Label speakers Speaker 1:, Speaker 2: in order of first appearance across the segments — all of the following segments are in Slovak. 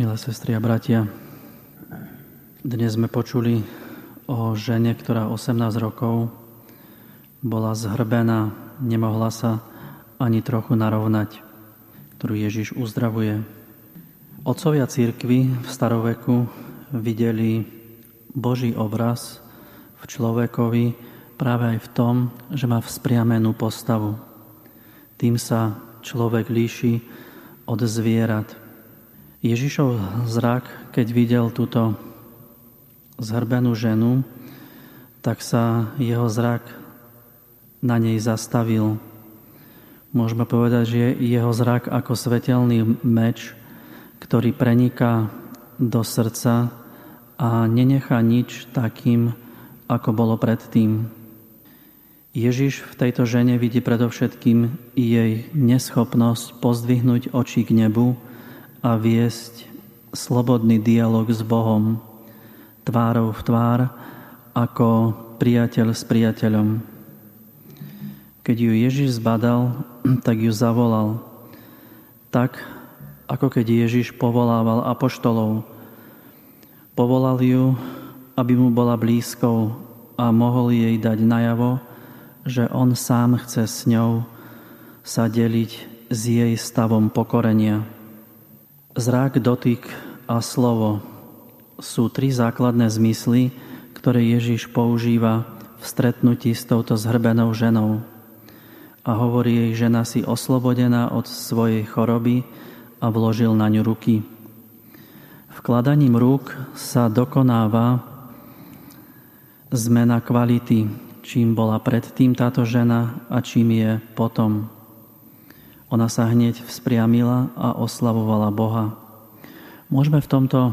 Speaker 1: Milé sestry a bratia, dnes sme počuli o žene, ktorá 18 rokov bola zhrbená, nemohla sa ani trochu narovnať, ktorú Ježiš uzdravuje. Otcovia církvy v staroveku videli Boží obraz v človekovi práve aj v tom, že má vzpriamenú postavu. Tým sa človek líši od zvierat. Ježišov zrak, keď videl túto zhrbenú ženu, tak sa jeho zrak na nej zastavil. Môžeme povedať, že jeho zrak ako svetelný meč, ktorý preniká do srdca a nenechá nič takým, ako bolo predtým. Ježiš v tejto žene vidí predovšetkým jej neschopnosť pozdvihnúť oči k nebu, a viesť slobodný dialog s Bohom tvárou v tvár ako priateľ s priateľom. Keď ju Ježiš zbadal, tak ju zavolal. Tak, ako keď Ježiš povolával apoštolov. Povolal ju, aby mu bola blízkou a mohol jej dať najavo, že on sám chce s ňou sa deliť s jej stavom pokorenia. Zrak, dotyk a slovo sú tri základné zmysly, ktoré Ježiš používa v stretnutí s touto zhrbenou ženou. A hovorí jej, žena si oslobodená od svojej choroby a vložil na ňu ruky. Vkladaním rúk sa dokonáva zmena kvality, čím bola predtým táto žena a čím je potom. Ona sa hneď vzpriamila a oslavovala Boha. Môžeme v tomto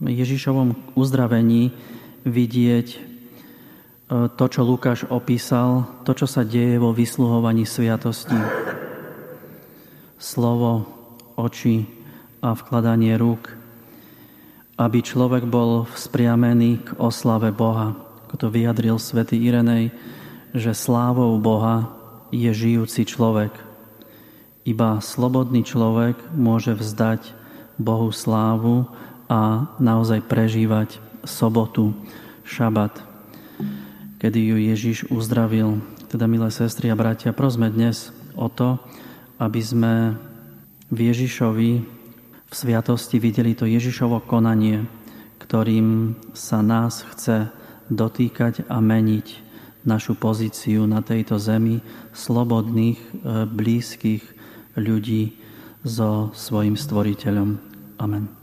Speaker 1: Ježišovom uzdravení vidieť e, to, čo Lukáš opísal, to, čo sa deje vo vysluhovaní sviatosti. Slovo, oči a vkladanie rúk, aby človek bol vzpriamený k oslave Boha. Ako to vyjadril svätý Irenej, že slávou Boha je žijúci človek. Iba slobodný človek môže vzdať Bohu slávu a naozaj prežívať sobotu, šabat, kedy ju Ježiš uzdravil. Teda, milé sestry a bratia, prosme dnes o to, aby sme v Ježišovi v sviatosti videli to Ježišovo konanie, ktorým sa nás chce dotýkať a meniť našu pozíciu na tejto zemi slobodných, e, blízkych ľudí so svojim stvoriteľom. Amen.